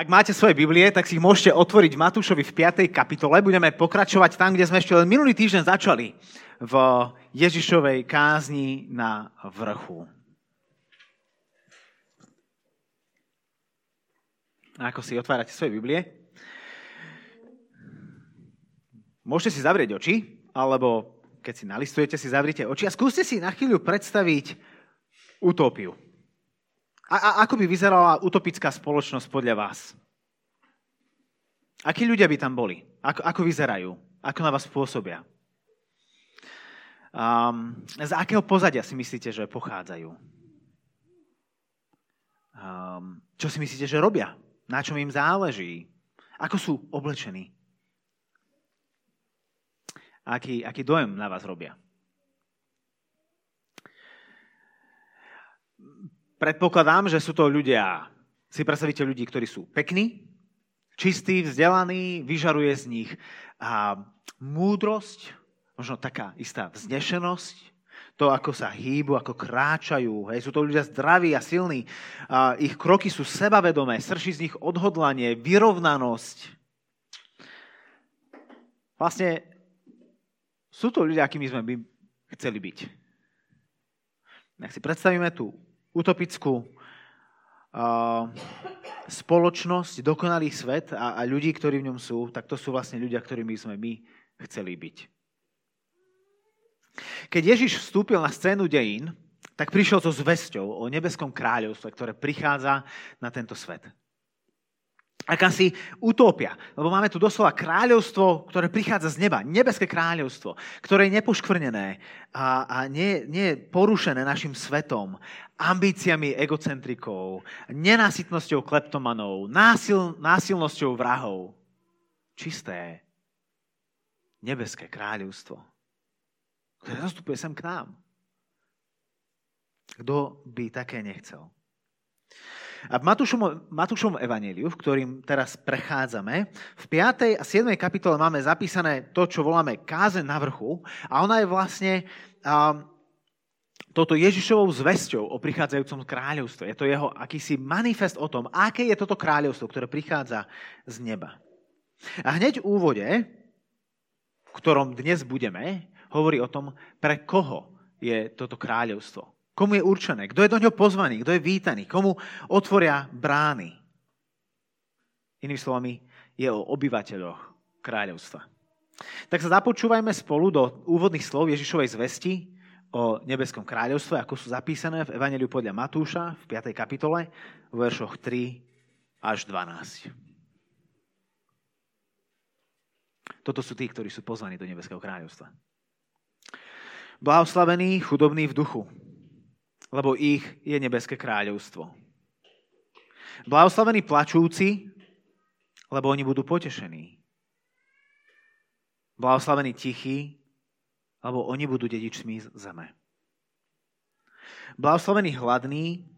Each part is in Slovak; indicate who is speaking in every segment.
Speaker 1: Ak máte svoje Biblie, tak si ich môžete otvoriť Matúšovi v 5. kapitole. Budeme pokračovať tam, kde sme ešte len minulý týždeň začali v Ježišovej kázni na vrchu. Ako si otvárate svoje Biblie? Môžete si zavrieť oči, alebo keď si nalistujete, si zavrite oči a skúste si na chvíľu predstaviť utópiu. A, a ako by vyzerala utopická spoločnosť podľa vás? Akí ľudia by tam boli? Ako, ako vyzerajú? Ako na vás pôsobia? Um, z akého pozadia si myslíte, že pochádzajú? Um, čo si myslíte, že robia? Na čom im záleží? Ako sú oblečení? Aký, aký dojem na vás robia? Predpokladám, že sú to ľudia, si predstavíte ľudí, ktorí sú pekní, čistí, vzdelaní, vyžaruje z nich a múdrosť, možno taká istá vznešenosť, to, ako sa hýbu, ako kráčajú. Hej. Sú to ľudia zdraví a silní. A ich kroky sú sebavedomé, srší z nich odhodlanie, vyrovnanosť. Vlastne sú to ľudia, akými sme by chceli byť. Ak si predstavíme tú utopickú uh, spoločnosť, dokonalý svet a, a ľudí, ktorí v ňom sú, tak to sú vlastne ľudia, ktorými sme my chceli byť. Keď Ježiš vstúpil na scénu dejín, tak prišiel so zväzťou o nebeskom kráľovstve, ktoré prichádza na tento svet akási utópia. Lebo máme tu doslova kráľovstvo, ktoré prichádza z neba. Nebeské kráľovstvo, ktoré je nepoškvrnené a, a nie, nie je porušené našim svetom, ambíciami egocentrikov, nenásytnosťou kleptomanov, násil, násilnosťou vrahov. Čisté nebeské kráľovstvo, ktoré zastupuje sem k nám. Kto by také nechcel? A v Matúšovom, Matúšovom evaníliu, v ktorým teraz prechádzame, v 5. a 7. kapitole máme zapísané to, čo voláme káze na vrchu a ona je vlastne um, toto Ježišovou zväzťou o prichádzajúcom kráľovstve. Je to jeho akýsi manifest o tom, aké je toto kráľovstvo, ktoré prichádza z neba. A hneď v úvode, v ktorom dnes budeme, hovorí o tom, pre koho je toto kráľovstvo. Komu je určené? Kto je do ňoho pozvaný? Kto je vítaný? Komu otvoria brány? Inými slovami, je o obyvateľoch kráľovstva. Tak sa započúvajme spolu do úvodných slov Ježišovej zvesti o nebeskom kráľovstve, ako sú zapísané v Evangeliu podľa Matúša v 5. kapitole v veršoch 3 až 12. Toto sú tí, ktorí sú pozvaní do nebeského kráľovstva. Blahoslavení chudobní v duchu, lebo ich je nebeské kráľovstvo. Blahoslavení plačúci, lebo oni budú potešení. Blahoslavení tichí, lebo oni budú dedičmi zeme. Blahoslavení hladní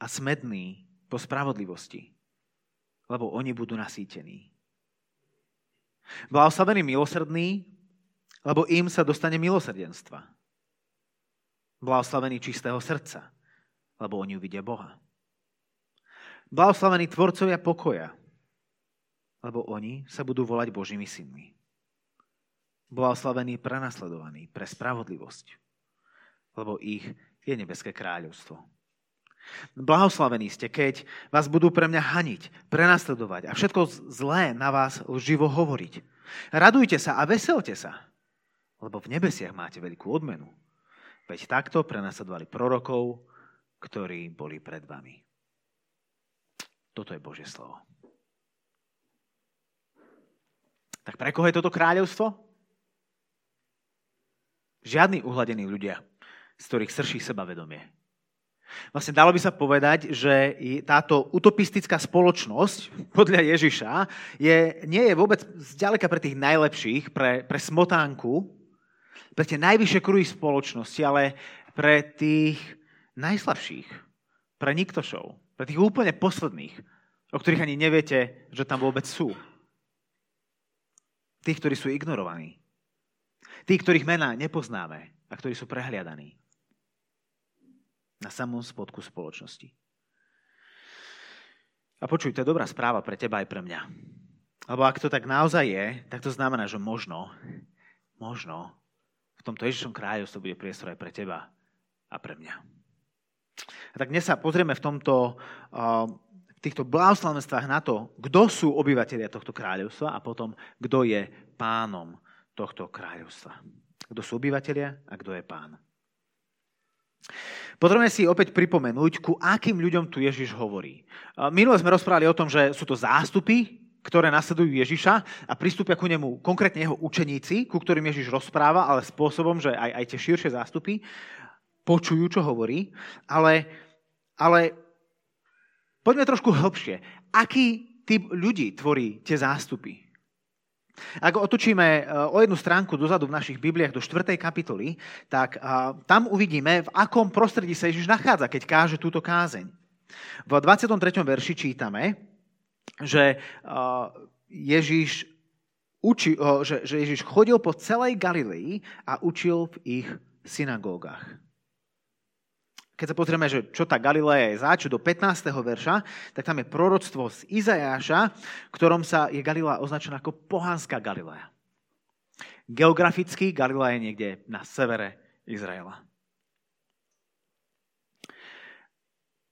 Speaker 1: a smední po spravodlivosti, lebo oni budú nasýtení. Blahoslavení milosrdní, lebo im sa dostane milosrdenstva. Blahoslavení čistého srdca, lebo oni uvidia Boha. Blahoslavení tvorcovia pokoja, lebo oni sa budú volať Božími synmi. Blahoslavení prenasledovaní pre spravodlivosť, lebo ich je nebeské kráľovstvo. Blahoslavení ste, keď vás budú pre mňa haniť, prenasledovať a všetko zlé na vás lživo hovoriť. Radujte sa a veselte sa, lebo v nebesiach máte veľkú odmenu. Veď takto prenasledovali prorokov, ktorí boli pred vami. Toto je Božie slovo. Tak pre koho je toto kráľovstvo? Žiadni uhladení ľudia, z ktorých srší sebavedomie. Vlastne dalo by sa povedať, že táto utopistická spoločnosť podľa Ježiša je, nie je vôbec zďaleka pre tých najlepších, pre, pre smotánku, pre tie najvyššie kruhy spoločnosti, ale pre tých najslabších, pre niktošov, pre tých úplne posledných, o ktorých ani neviete, že tam vôbec sú. Tých, ktorí sú ignorovaní. Tých, ktorých mená nepoznáme a ktorí sú prehliadaní. Na samom spodku spoločnosti. A počuj, to je dobrá správa pre teba aj pre mňa. Lebo ak to tak naozaj je, tak to znamená, že možno, možno v tomto Ježišom kráľovstve bude priestor aj pre teba a pre mňa. A tak dnes sa pozrieme v tomto, v týchto blahoslavenstvách na to, kto sú obyvateľia tohto kráľovstva a potom, kto je pánom tohto kráľovstva. Kto sú obyvateľia a kto je pán. Potrebujeme si opäť pripomenúť, ku akým ľuďom tu Ježiš hovorí. Minule sme rozprávali o tom, že sú to zástupy, ktoré nasledujú Ježiša a pristúpia ku nemu konkrétne jeho učeníci, ku ktorým Ježiš rozpráva, ale spôsobom, že aj, aj tie širšie zástupy počujú, čo hovorí. Ale, ale poďme trošku hlbšie. Aký typ ľudí tvorí tie zástupy? Ak otočíme e, o jednu stránku dozadu v našich Bibliách do 4. kapitoly, tak e, tam uvidíme, v akom prostredí sa Ježiš nachádza, keď káže túto kázeň. V 23. verši čítame, že e, Ježiš, uči, že, že Ježiš chodil po celej Galilei a učil v ich synagógach. Keď sa pozrieme, že čo tá Galilea je zač, do 15. verša, tak tam je proroctvo z Izajáša, ktorom sa je Galilea označená ako pohanská Galilea. Geograficky Galilea je niekde na severe Izraela.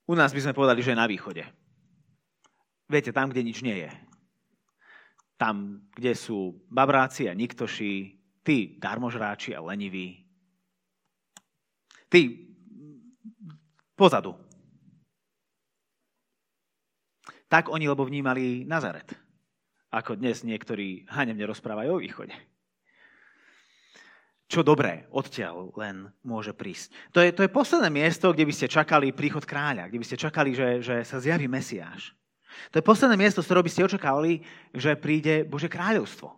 Speaker 1: U nás by sme povedali, že je na východe. Viete, tam, kde nič nie je. Tam, kde sú babráci a niktoši, tí darmožráči a leniví. Tí pozadu. Tak oni lebo vnímali Nazaret. Ako dnes niektorí hanemne rozprávajú o východe. Čo dobré odtiaľ len môže prísť. To je, to je posledné miesto, kde by ste čakali príchod kráľa, kde by ste čakali, že, že sa zjaví Mesiáš. To je posledné miesto, z ktorého by ste očakávali, že príde Bože kráľovstvo.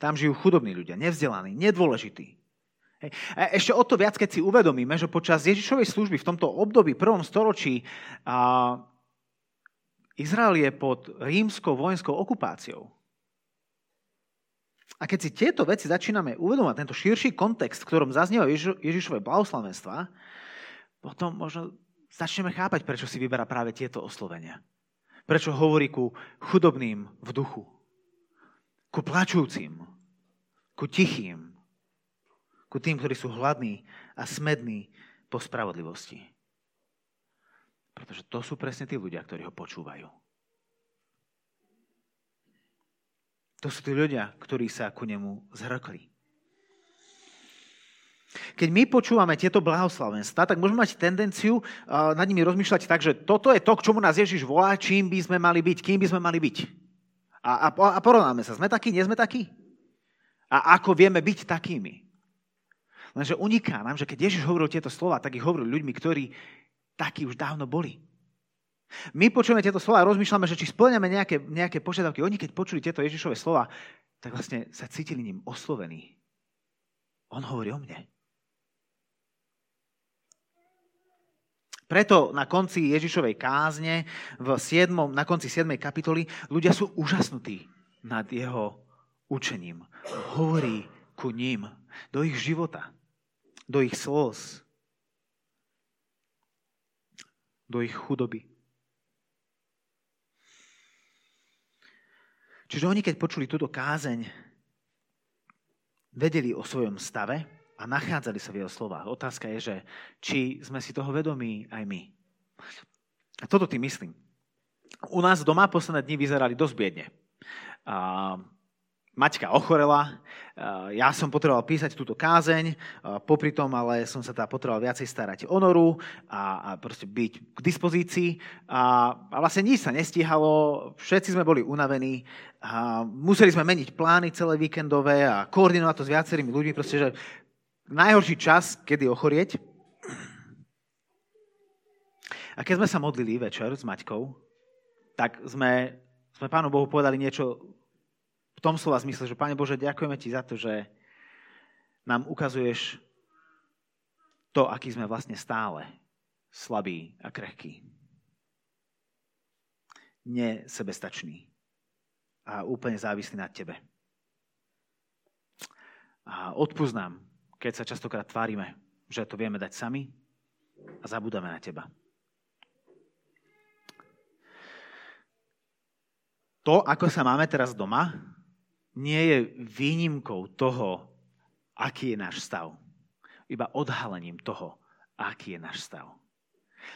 Speaker 1: Tam žijú chudobní ľudia, nevzdelaní, nedôležití. A ešte o to viac, keď si uvedomíme, že počas Ježišovej služby v tomto období, prvom storočí, a Izrael je pod rímskou vojenskou okupáciou. A keď si tieto veci začíname uvedomať, tento širší kontext, v ktorom zaznievajú Ježiš, Ježišové blahoslavenstva, potom možno začneme chápať, prečo si vyberá práve tieto oslovenia. Prečo hovorí ku chudobným v duchu, ku plačúcim, ku tichým, ku tým, ktorí sú hladní a smední po spravodlivosti. Pretože to sú presne tí ľudia, ktorí ho počúvajú. To sú tí ľudia, ktorí sa ku nemu zhrkli. Keď my počúvame tieto blahoslavenstva, tak môžeme mať tendenciu nad nimi rozmýšľať tak, že toto je to, k čomu nás Ježiš volá, čím by sme mali byť, kým by sme mali byť. A, a, a porovnáme sa, sme takí, nie sme takí? A ako vieme byť takými? Lenže uniká nám, že keď Ježiš hovoril tieto slova, tak ich hovoril ľuďmi, ktorí takí už dávno boli. My počujeme tieto slova a rozmýšľame, že či splňame nejaké, nejaké požiadavky. Oni, keď počuli tieto Ježišové slova, tak vlastne sa cítili ním oslovení. On hovorí o mne. Preto na konci Ježišovej kázne, v 7, na konci 7. kapitoly, ľudia sú úžasnutí nad jeho učením. Hovorí ku ním, do ich života do ich slz, do ich chudoby. Čiže oni, keď počuli túto kázeň, vedeli o svojom stave a nachádzali sa v jeho slovách. Otázka je, že či sme si toho vedomí aj my. A toto tým myslím. U nás doma posledné dni vyzerali dosť biedne. A Maťka ochorela, ja som potreboval písať túto kázeň, popri tom ale som sa teda potreboval viacej starať o Noru a, a proste byť k dispozícii. A, a vlastne nič sa nestíhalo, všetci sme boli unavení, a museli sme meniť plány celé víkendové a koordinovať to s viacerými ľuďmi, proste, že najhorší čas, kedy ochorieť. A keď sme sa modlili večer s Maťkou, tak sme, sme Pánu Bohu povedali niečo v tom slova zmysle, že Pane Bože, ďakujeme Ti za to, že nám ukazuješ to, aký sme vlastne stále slabí a krehkí. Nesebestační a úplne závislí na Tebe. A odpúsť keď sa častokrát tvárime, že to vieme dať sami a zabudáme na teba. To, ako sa máme teraz doma, nie je výnimkou toho, aký je náš stav. Iba odhalením toho, aký je náš stav.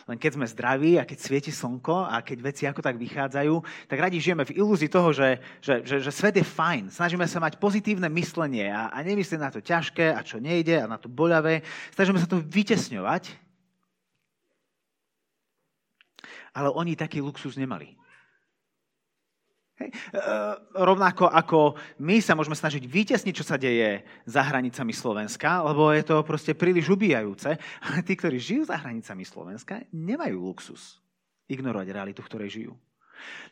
Speaker 1: Len keď sme zdraví a keď svieti slnko a keď veci ako tak vychádzajú, tak radi žijeme v ilúzii toho, že, že, že, že svet je fajn. Snažíme sa mať pozitívne myslenie a, a nemyslieť na to ťažké a čo nejde a na to boľavé. Snažíme sa to vytesňovať. Ale oni taký luxus nemali. Hej. E, rovnako ako my sa môžeme snažiť vytesniť, čo sa deje za hranicami Slovenska, lebo je to proste príliš ubíjajúce. Ale tí, ktorí žijú za hranicami Slovenska, nemajú luxus ignorovať realitu, v ktorej žijú.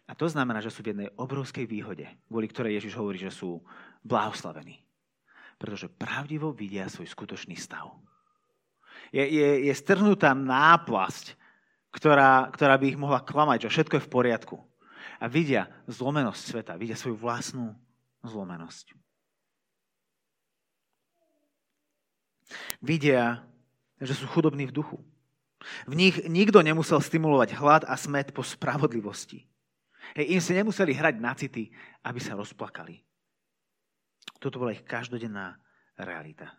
Speaker 1: A to znamená, že sú v jednej obrovskej výhode, kvôli ktorej Ježiš hovorí, že sú blahoslavení. Pretože pravdivo vidia svoj skutočný stav. Je, je, je strhnutá náplasť, ktorá, ktorá by ich mohla klamať, že všetko je v poriadku a vidia zlomenosť sveta, vidia svoju vlastnú zlomenosť. Vidia, že sú chudobní v duchu. V nich nikto nemusel stimulovať hlad a smet po spravodlivosti. Hej, im si nemuseli hrať na city, aby sa rozplakali. Toto bola ich každodenná realita.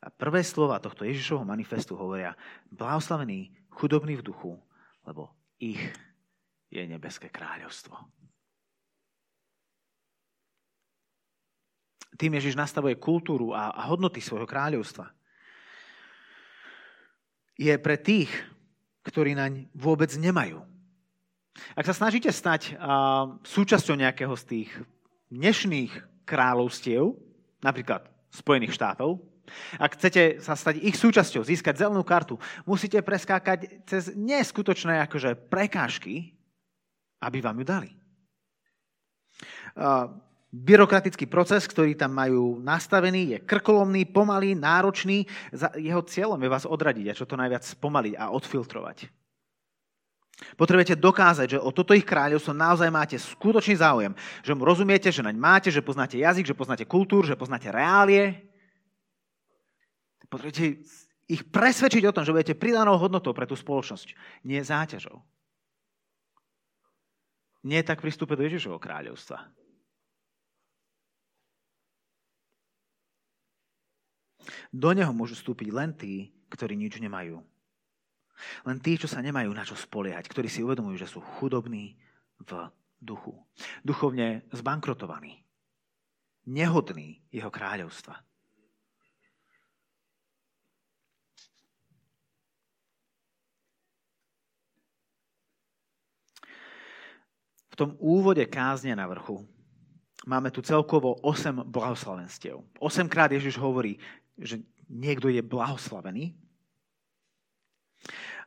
Speaker 1: A prvé slova tohto Ježišovho manifestu hovoria blahoslavení chudobní v duchu, lebo ich je nebeské kráľovstvo. Tým Ježiš nastavuje kultúru a, a hodnoty svojho kráľovstva. Je pre tých, ktorí naň vôbec nemajú. Ak sa snažíte stať súčasťou nejakého z tých dnešných kráľovstiev, napríklad Spojených štátov, ak chcete sa stať ich súčasťou, získať zelenú kartu, musíte preskákať cez neskutočné akože prekážky, aby vám ju dali. Byrokratický proces, ktorý tam majú nastavený, je krkolomný, pomalý, náročný. Jeho cieľom je vás odradiť a čo to najviac spomaliť a odfiltrovať. Potrebujete dokázať, že o toto ich kráľovstvo naozaj máte skutočný záujem. Že mu rozumiete, že naň máte, že poznáte jazyk, že poznáte kultúru, že poznáte reálie. Potrebujete ich presvedčiť o tom, že budete pridanou hodnotou pre tú spoločnosť, nie záťažou. Nie tak pristúpe do Ježišovho kráľovstva. Do neho môžu vstúpiť len tí, ktorí nič nemajú. Len tí, čo sa nemajú na čo spoliehať, ktorí si uvedomujú, že sú chudobní v duchu. Duchovne zbankrotovaní. Nehodní jeho kráľovstva. Tom úvode kázne na vrchu máme tu celkovo 8 blahoslavenstiev. 8 krát Ježiš hovorí, že niekto je blahoslavený.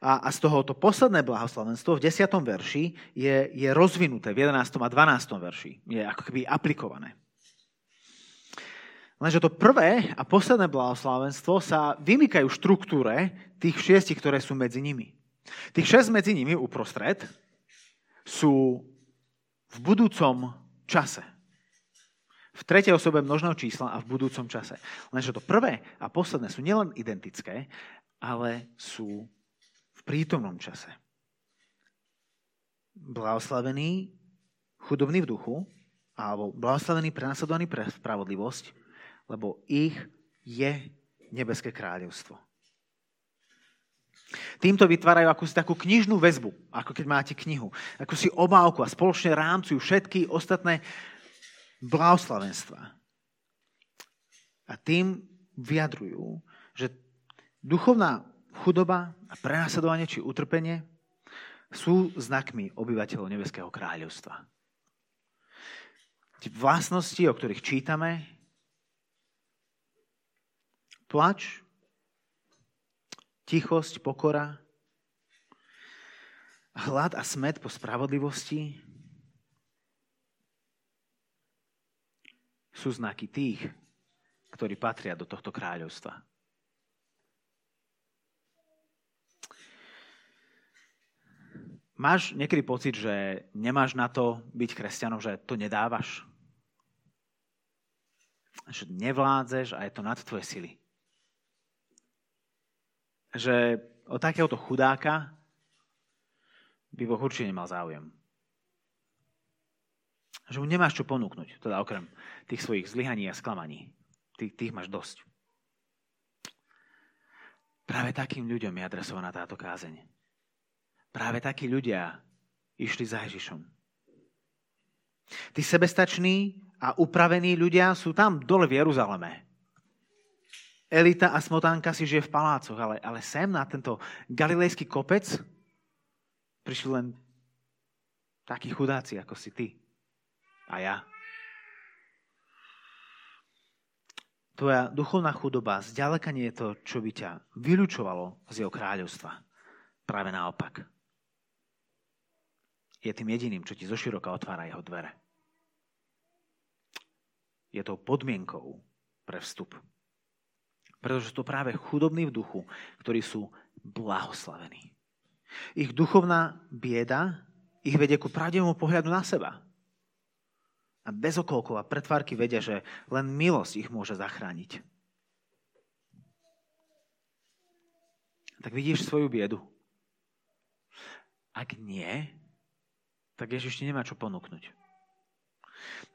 Speaker 1: A, a z tohoto posledné blahoslavenstvo v 10. verši je, je rozvinuté v 11. a 12. verši. Je ako keby aplikované. Lenže to prvé a posledné blahoslavenstvo sa vymykajú štruktúre tých šiestich, ktoré sú medzi nimi. Tých šest medzi nimi uprostred sú v budúcom čase. V tretej osobe množného čísla a v budúcom čase. Lenže to prvé a posledné sú nielen identické, ale sú v prítomnom čase. Blahoslavený, chudobný v duchu, alebo blahoslavený, prenasledovaný pre spravodlivosť, lebo ich je nebeské kráľovstvo. Týmto vytvárajú akúsi takú knižnú väzbu, ako keď máte knihu. Ako si obálku a spoločne rámcujú všetky ostatné blahoslavenstva. A tým vyjadrujú, že duchovná chudoba a prenasledovanie či utrpenie sú znakmi obyvateľov Nebeského kráľovstva. Tie vlastnosti, o ktorých čítame, plač, tichosť, pokora, hlad a smet po spravodlivosti sú znaky tých, ktorí patria do tohto kráľovstva. Máš niekedy pocit, že nemáš na to byť kresťanom, že to nedávaš? Že nevládzeš a je to nad tvoje sily že o takéhoto chudáka by Boh určite nemal záujem. Že mu nemáš čo ponúknuť, teda okrem tých svojich zlyhaní a sklamaní. Ty, tých máš dosť. Práve takým ľuďom je adresovaná táto kázeň. Práve takí ľudia išli za Ježišom. Tí sebestační a upravení ľudia sú tam dole v Jeruzaleme. Elita a smotánka si žije v palácoch, ale, ale sem na tento galilejský kopec prišli len takí chudáci, ako si ty a ja. Tvoja duchovná chudoba zďaleka nie je to, čo by ťa vylúčovalo z jeho kráľovstva. Práve naopak. Je tým jediným, čo ti zoširoka otvára jeho dvere. Je to podmienkou pre vstup. Pretože sú to práve chudobní v duchu, ktorí sú blahoslavení. Ich duchovná bieda ich vedie ku pravdivému pohľadu na seba. A bez okolkov a pretvárky vedia, že len milosť ich môže zachrániť. Tak vidíš svoju biedu? Ak nie, tak Ježiš ti nemá čo ponúknuť.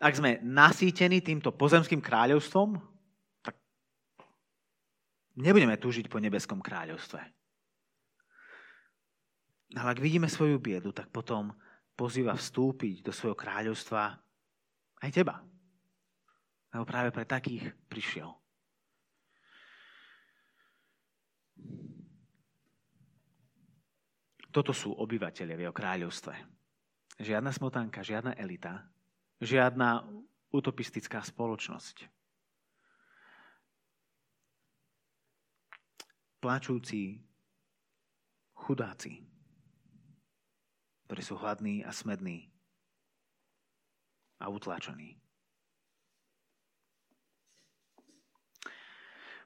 Speaker 1: Ak sme nasýtení týmto pozemským kráľovstvom, nebudeme túžiť po nebeskom kráľovstve. Ale ak vidíme svoju biedu, tak potom pozýva vstúpiť do svojho kráľovstva aj teba. Lebo práve pre takých prišiel. Toto sú obyvateľe v jeho kráľovstve. Žiadna smotanka, žiadna elita, žiadna utopistická spoločnosť. Plačúci chudáci, ktorí sú hladní a smední, a utlačení.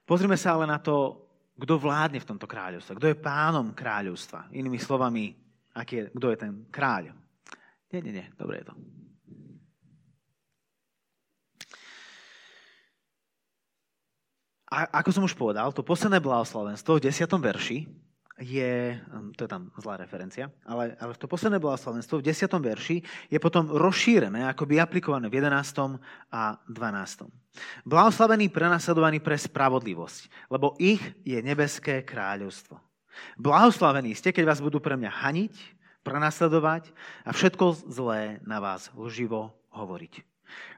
Speaker 1: Pozrime sa ale na to, kto vládne v tomto kráľovstve. Kto je pánom kráľovstva. Inými slovami, aký je, kto je ten kráľ. Nie, nie, nie, dobre je to. A ako som už povedal, to posledné blahoslavenstvo v 10. verši je, hm, to je tam zlá referencia, ale, ale to posledné blahoslavenstvo v 10. verši je potom rozšírené, akoby aplikované v 11. a 12. Blahoslavení prenasledovaní pre spravodlivosť, lebo ich je nebeské kráľovstvo. Blahoslavení ste, keď vás budú pre mňa haniť, prenasledovať a všetko zlé na vás lživo hovoriť.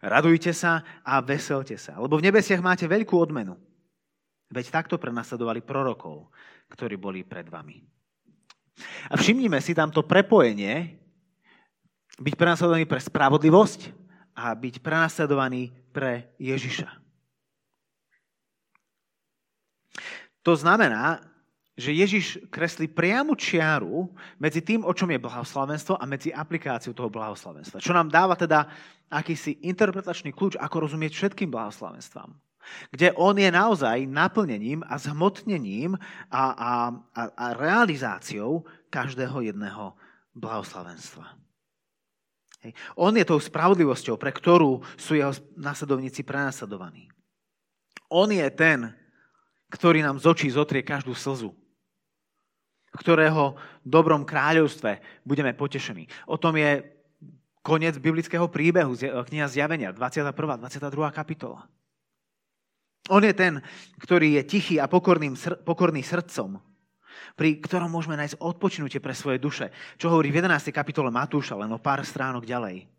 Speaker 1: Radujte sa a veselte sa, lebo v nebesiach máte veľkú odmenu. Veď takto prenasledovali prorokov, ktorí boli pred vami. A všimnime si tam to prepojenie, byť prenasledovaný pre spravodlivosť a byť prenasledovaný pre Ježiša. To znamená, že Ježiš kreslí priamu čiaru medzi tým, o čom je blahoslavenstvo a medzi aplikáciou toho blahoslavenstva. Čo nám dáva teda akýsi interpretačný kľúč, ako rozumieť všetkým blahoslavenstvám kde on je naozaj naplnením a zhmotnením a, a, a, a realizáciou každého jedného blahoslavenstva. Hej. On je tou spravodlivosťou, pre ktorú sú jeho nasledovníci prenasledovaní. On je ten, ktorý nám z očí zotrie každú slzu, ktorého dobrom kráľovstve budeme potešení. O tom je koniec biblického príbehu, kniha Zjavenia, 21. 22. kapitola. On je ten, ktorý je tichý a pokorným, pokorný srdcom, pri ktorom môžeme nájsť odpočinutie pre svoje duše, čo hovorí v 11. kapitole Matúša, len o pár stránok ďalej.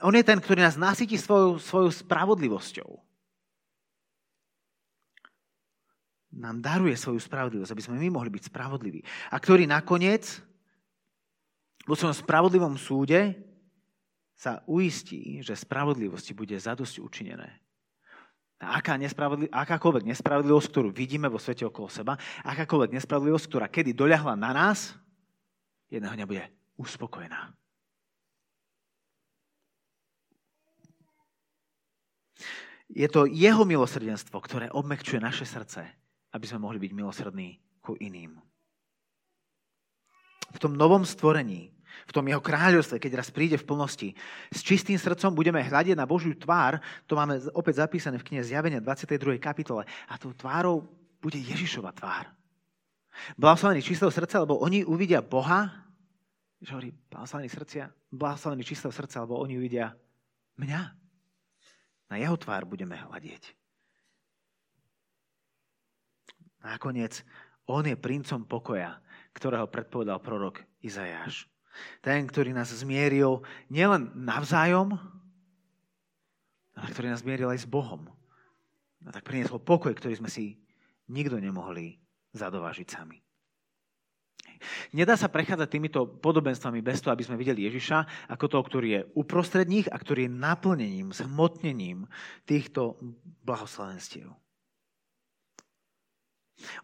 Speaker 1: On je ten, ktorý nás nasytí svojou, svojou spravodlivosťou. Nám daruje svoju spravodlivosť, aby sme my mohli byť spravodliví. A ktorý nakoniec vo svojom spravodlivom súde sa uistí, že spravodlivosti bude zadosť učinené aká nespravodli- akákoľvek nespravodlivosť, ktorú vidíme vo svete okolo seba, akákoľvek nespravodlivosť, ktorá kedy doľahla na nás, jedného dňa bude uspokojená. Je to jeho milosrdenstvo, ktoré obmekčuje naše srdce, aby sme mohli byť milosrdní ku iným. V tom novom stvorení v tom jeho kráľovstve, keď raz príde v plnosti. S čistým srdcom budeme hľadiť na Božiu tvár, to máme opäť zapísané v knihe Zjavenia 22. kapitole. A tou tvárou bude Ježišova tvár. Blahoslavení čistého srdca, lebo oni uvidia Boha, Že hovorí, blahoslavení srdcia, blahoslavení čistého srdca, lebo oni uvidia mňa. Na jeho tvár budeme hľadieť. Nakoniec, on je princom pokoja, ktorého predpovedal prorok Izajáš. Ten, ktorý nás zmieril nielen navzájom, ale ktorý nás zmieril aj s Bohom. A tak priniesol pokoj, ktorý sme si nikto nemohli zadovážiť sami. Nedá sa prechádzať týmito podobenstvami bez toho, aby sme videli Ježiša ako toho, ktorý je uprostred nich a ktorý je naplnením, zhmotnením týchto blahoslavenstiev.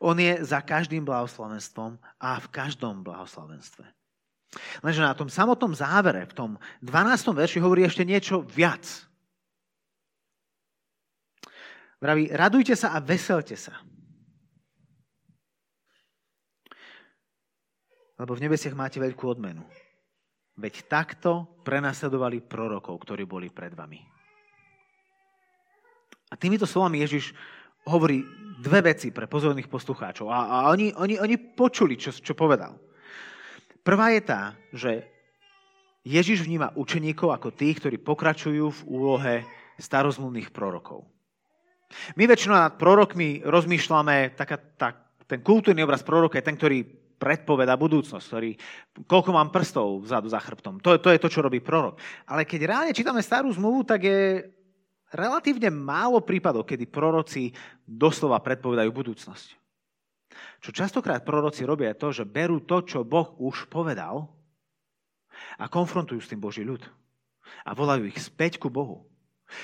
Speaker 1: On je za každým blahoslavenstvom a v každom blahoslavenstve. Lenže na tom samotnom závere, v tom 12. verši hovorí ešte niečo viac. Vraví, radujte sa a veselte sa. Lebo v nebesiach máte veľkú odmenu. Veď takto prenasledovali prorokov, ktorí boli pred vami. A týmito slovami Ježiš hovorí dve veci pre pozorných poslucháčov. A, a oni, oni, oni počuli, čo, čo povedal. Prvá je tá, že Ježiš vníma učeníkov ako tých, ktorí pokračujú v úlohe starozmluvných prorokov. My väčšinou nad prorokmi rozmýšľame, taká, tak, ten kultúrny obraz proroka je ten, ktorý predpoveda budúcnosť, ktorý, koľko mám prstov vzadu za chrbtom. To, to je to, čo robí prorok. Ale keď reálne čítame starú zmluvu, tak je relatívne málo prípadov, kedy proroci doslova predpovedajú budúcnosť. Čo častokrát proroci robia je to, že berú to, čo Boh už povedal a konfrontujú s tým Boží ľud. A volajú ich späť ku Bohu.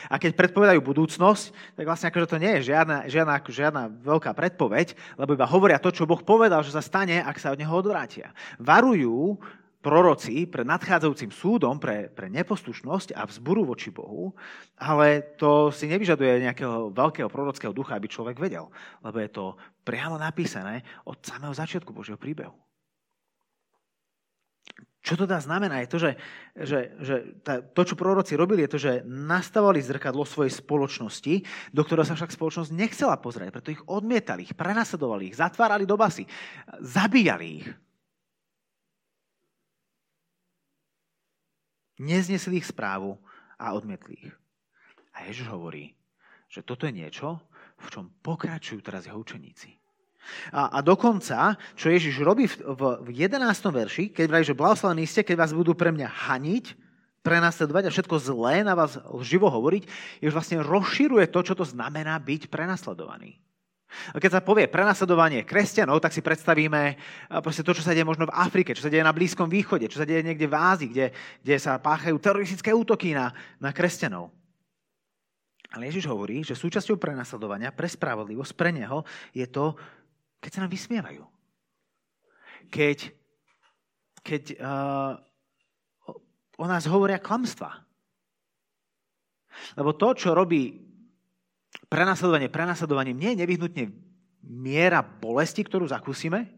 Speaker 1: A keď predpovedajú budúcnosť, tak vlastne akože to nie je žiadna, žiadna, žiadna veľká predpoveď, lebo iba hovoria to, čo Boh povedal, že sa stane, ak sa od neho odvrátia. Varujú proroci pred nadchádzajúcim súdom pre, pre neposlušnosť a vzburu voči Bohu, ale to si nevyžaduje nejakého veľkého prorockého ducha, aby človek vedel, lebo je to priamo napísané od samého začiatku Božieho príbehu. Čo to dá znamená, je to, že, že, že to, čo proroci robili, je to, že nastavali zrkadlo svojej spoločnosti, do ktorého sa však spoločnosť nechcela pozrieť, preto ich odmietali, ich prenasledovali ich, zatvárali do basy, zabíjali ich. Neznesli ich správu a odmietli ich. A Ježiš hovorí, že toto je niečo, v čom pokračujú teraz jeho učeníci. A, a dokonca, čo Ježiš robí v, v, v 11. verši, keď vraví, že blahoslavení ste, keď vás budú pre mňa haniť, prenasledovať a všetko zlé na vás živo hovoriť, Ježiš vlastne rozširuje to, čo to znamená byť prenasledovaný. Keď sa povie prenasledovanie kresťanov, tak si predstavíme proste to, čo sa deje možno v Afrike, čo sa deje na Blízkom východe, čo sa deje niekde v Ázii, kde, kde sa páchajú teroristické útoky na, na kresťanov. Ale Ježiš hovorí, že súčasťou prenasledovania pre spravodlivosť, pre Neho, je to, keď sa nám vysmievajú. Keď, keď uh, o nás hovoria klamstva. Lebo to, čo robí prenasledovanie prenasledovaním nie je nevyhnutne miera bolesti, ktorú zakúsime,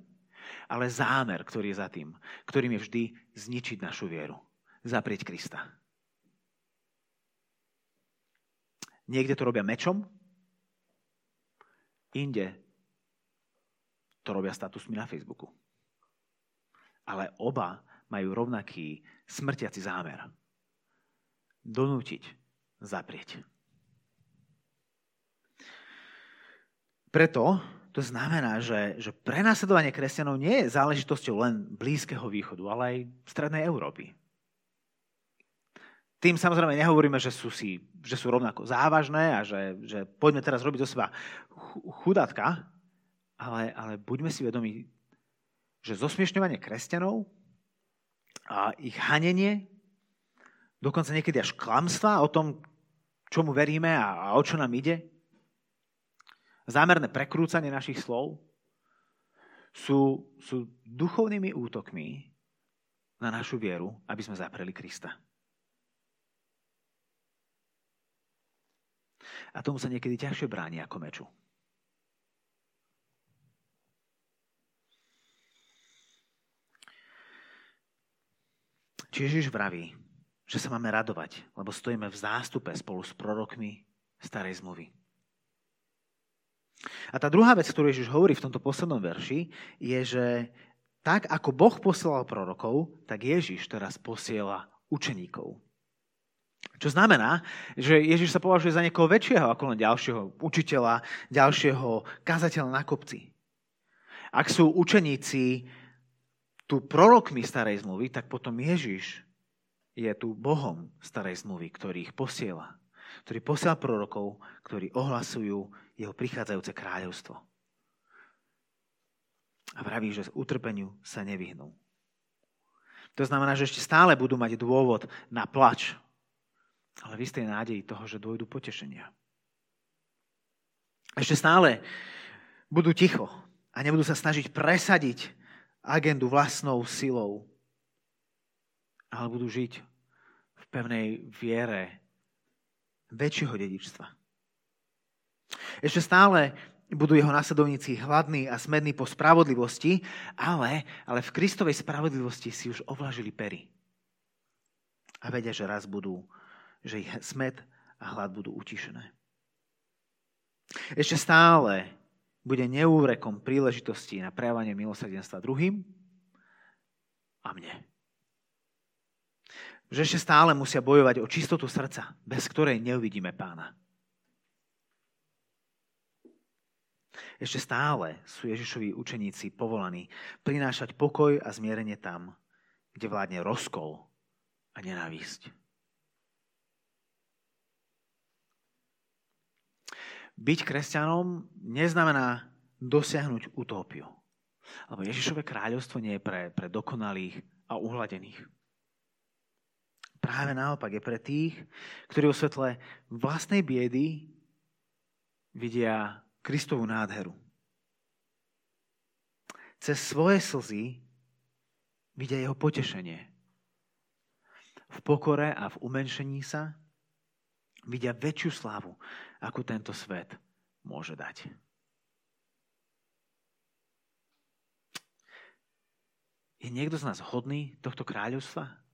Speaker 1: ale zámer, ktorý je za tým, ktorým je vždy zničiť našu vieru, zaprieť Krista. Niekde to robia mečom, inde to robia statusmi na Facebooku. Ale oba majú rovnaký smrtiaci zámer. Donútiť, zaprieť. Preto to znamená, že, že prenasledovanie kresťanov nie je záležitosťou len Blízkeho východu, ale aj Strednej Európy. Tým samozrejme nehovoríme, že sú, si, že sú rovnako závažné a že, že poďme teraz robiť do seba chudátka, ale, ale buďme si vedomi, že zosmiešňovanie kresťanov a ich hanenie, dokonca niekedy až klamstva o tom, čomu veríme a, a o čo nám ide, zámerné prekrúcanie našich slov sú, sú duchovnými útokmi na našu vieru, aby sme zapreli Krista. A tomu sa niekedy ťažšie bráni ako meču. Čiže Ježiš vraví, že sa máme radovať, lebo stojíme v zástupe spolu s prorokmi starej zmluvy. A tá druhá vec, ktorú Ježiš hovorí v tomto poslednom verši, je, že Tak ako Boh posielal prorokov, tak Ježiš teraz posiela učeníkov. Čo znamená, že Ježiš sa považuje za niekoho väčšieho ako len ďalšieho učiteľa, ďalšieho kazateľa na kopci. Ak sú učeníci tu prorokmi starej zmluvy, tak potom Ježiš je tu Bohom starej zmluvy, ktorý ich posiela. Ktorý posiela prorokov, ktorí ohlasujú jeho prichádzajúce kráľovstvo a vraví, že utrpeniu sa nevyhnú. To znamená, že ešte stále budú mať dôvod na plač, ale v istej nádeji toho, že dôjdu potešenia. Ešte stále budú ticho a nebudú sa snažiť presadiť agendu vlastnou silou, ale budú žiť v pevnej viere väčšieho dedičstva. Ešte stále budú jeho nasledovníci hladní a smední po spravodlivosti, ale, ale v Kristovej spravodlivosti si už ovlažili pery. A vedia, že raz budú, že ich smed a hlad budú utišené. Ešte stále bude neúrekom príležitosti na prejavanie milosrdenstva druhým a mne. Že ešte stále musia bojovať o čistotu srdca, bez ktorej neuvidíme pána. Ešte stále sú Ježišovi učeníci povolaní prinášať pokoj a zmierenie tam, kde vládne rozkol a nenávisť. Byť kresťanom neznamená dosiahnuť utópiu. Lebo Ježišové kráľovstvo nie je pre, pre dokonalých a uhladených. Práve naopak je pre tých, ktorí vo svetle vlastnej biedy vidia Kristovú nádheru. Cez svoje slzy vidia jeho potešenie. V pokore a v umenšení sa vidia väčšiu slávu, ako tento svet môže dať. Je niekto z nás hodný tohto kráľovstva?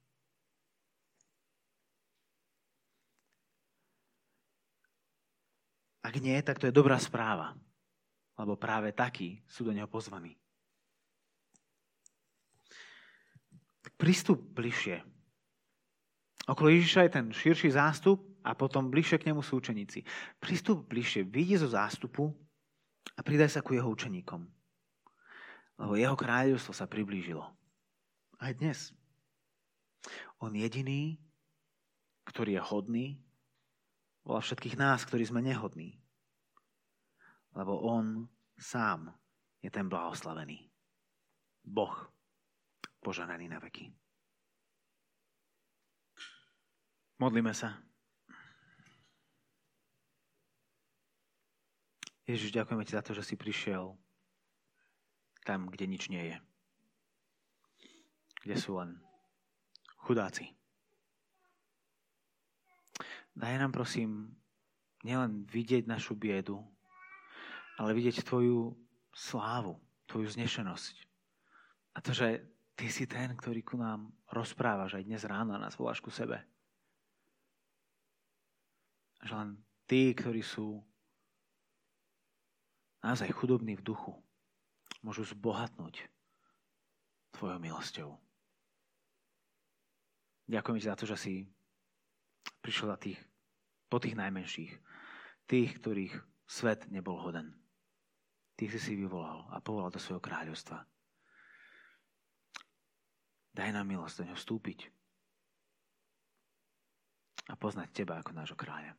Speaker 1: Ak nie, tak to je dobrá správa. Lebo práve takí sú do neho pozvaní. Prístup bližšie. Okolo Ježiša je ten širší zástup a potom bližšie k nemu sú učeníci. Prístup bližšie. Vidí zo zástupu a pridaj sa ku jeho učeníkom. Lebo jeho kráľovstvo sa priblížilo. Aj dnes. On jediný, ktorý je hodný volá všetkých nás, ktorí sme nehodní. Lebo On sám je ten blahoslavený. Boh požananý na veky. Modlíme sa. Ježiš, ďakujeme ti za to, že si prišiel tam, kde nič nie je. Kde sú len chudáci. Daj nám prosím nielen vidieť našu biedu, ale vidieť Tvoju slávu, Tvoju znešenosť. A to, že Ty si ten, ktorý ku nám rozprávaš aj dnes ráno nás voláš ku sebe. Že len tí, ktorí sú naozaj chudobní v duchu, môžu zbohatnúť Tvojou milosťou. Ďakujem ti za to, že si prišiel za tých, po tých najmenších, tých, ktorých svet nebol hoden. Tých si si vyvolal a povolal do svojho kráľovstva. Daj nám milosť do ňo vstúpiť a poznať Teba ako nášho kráľa.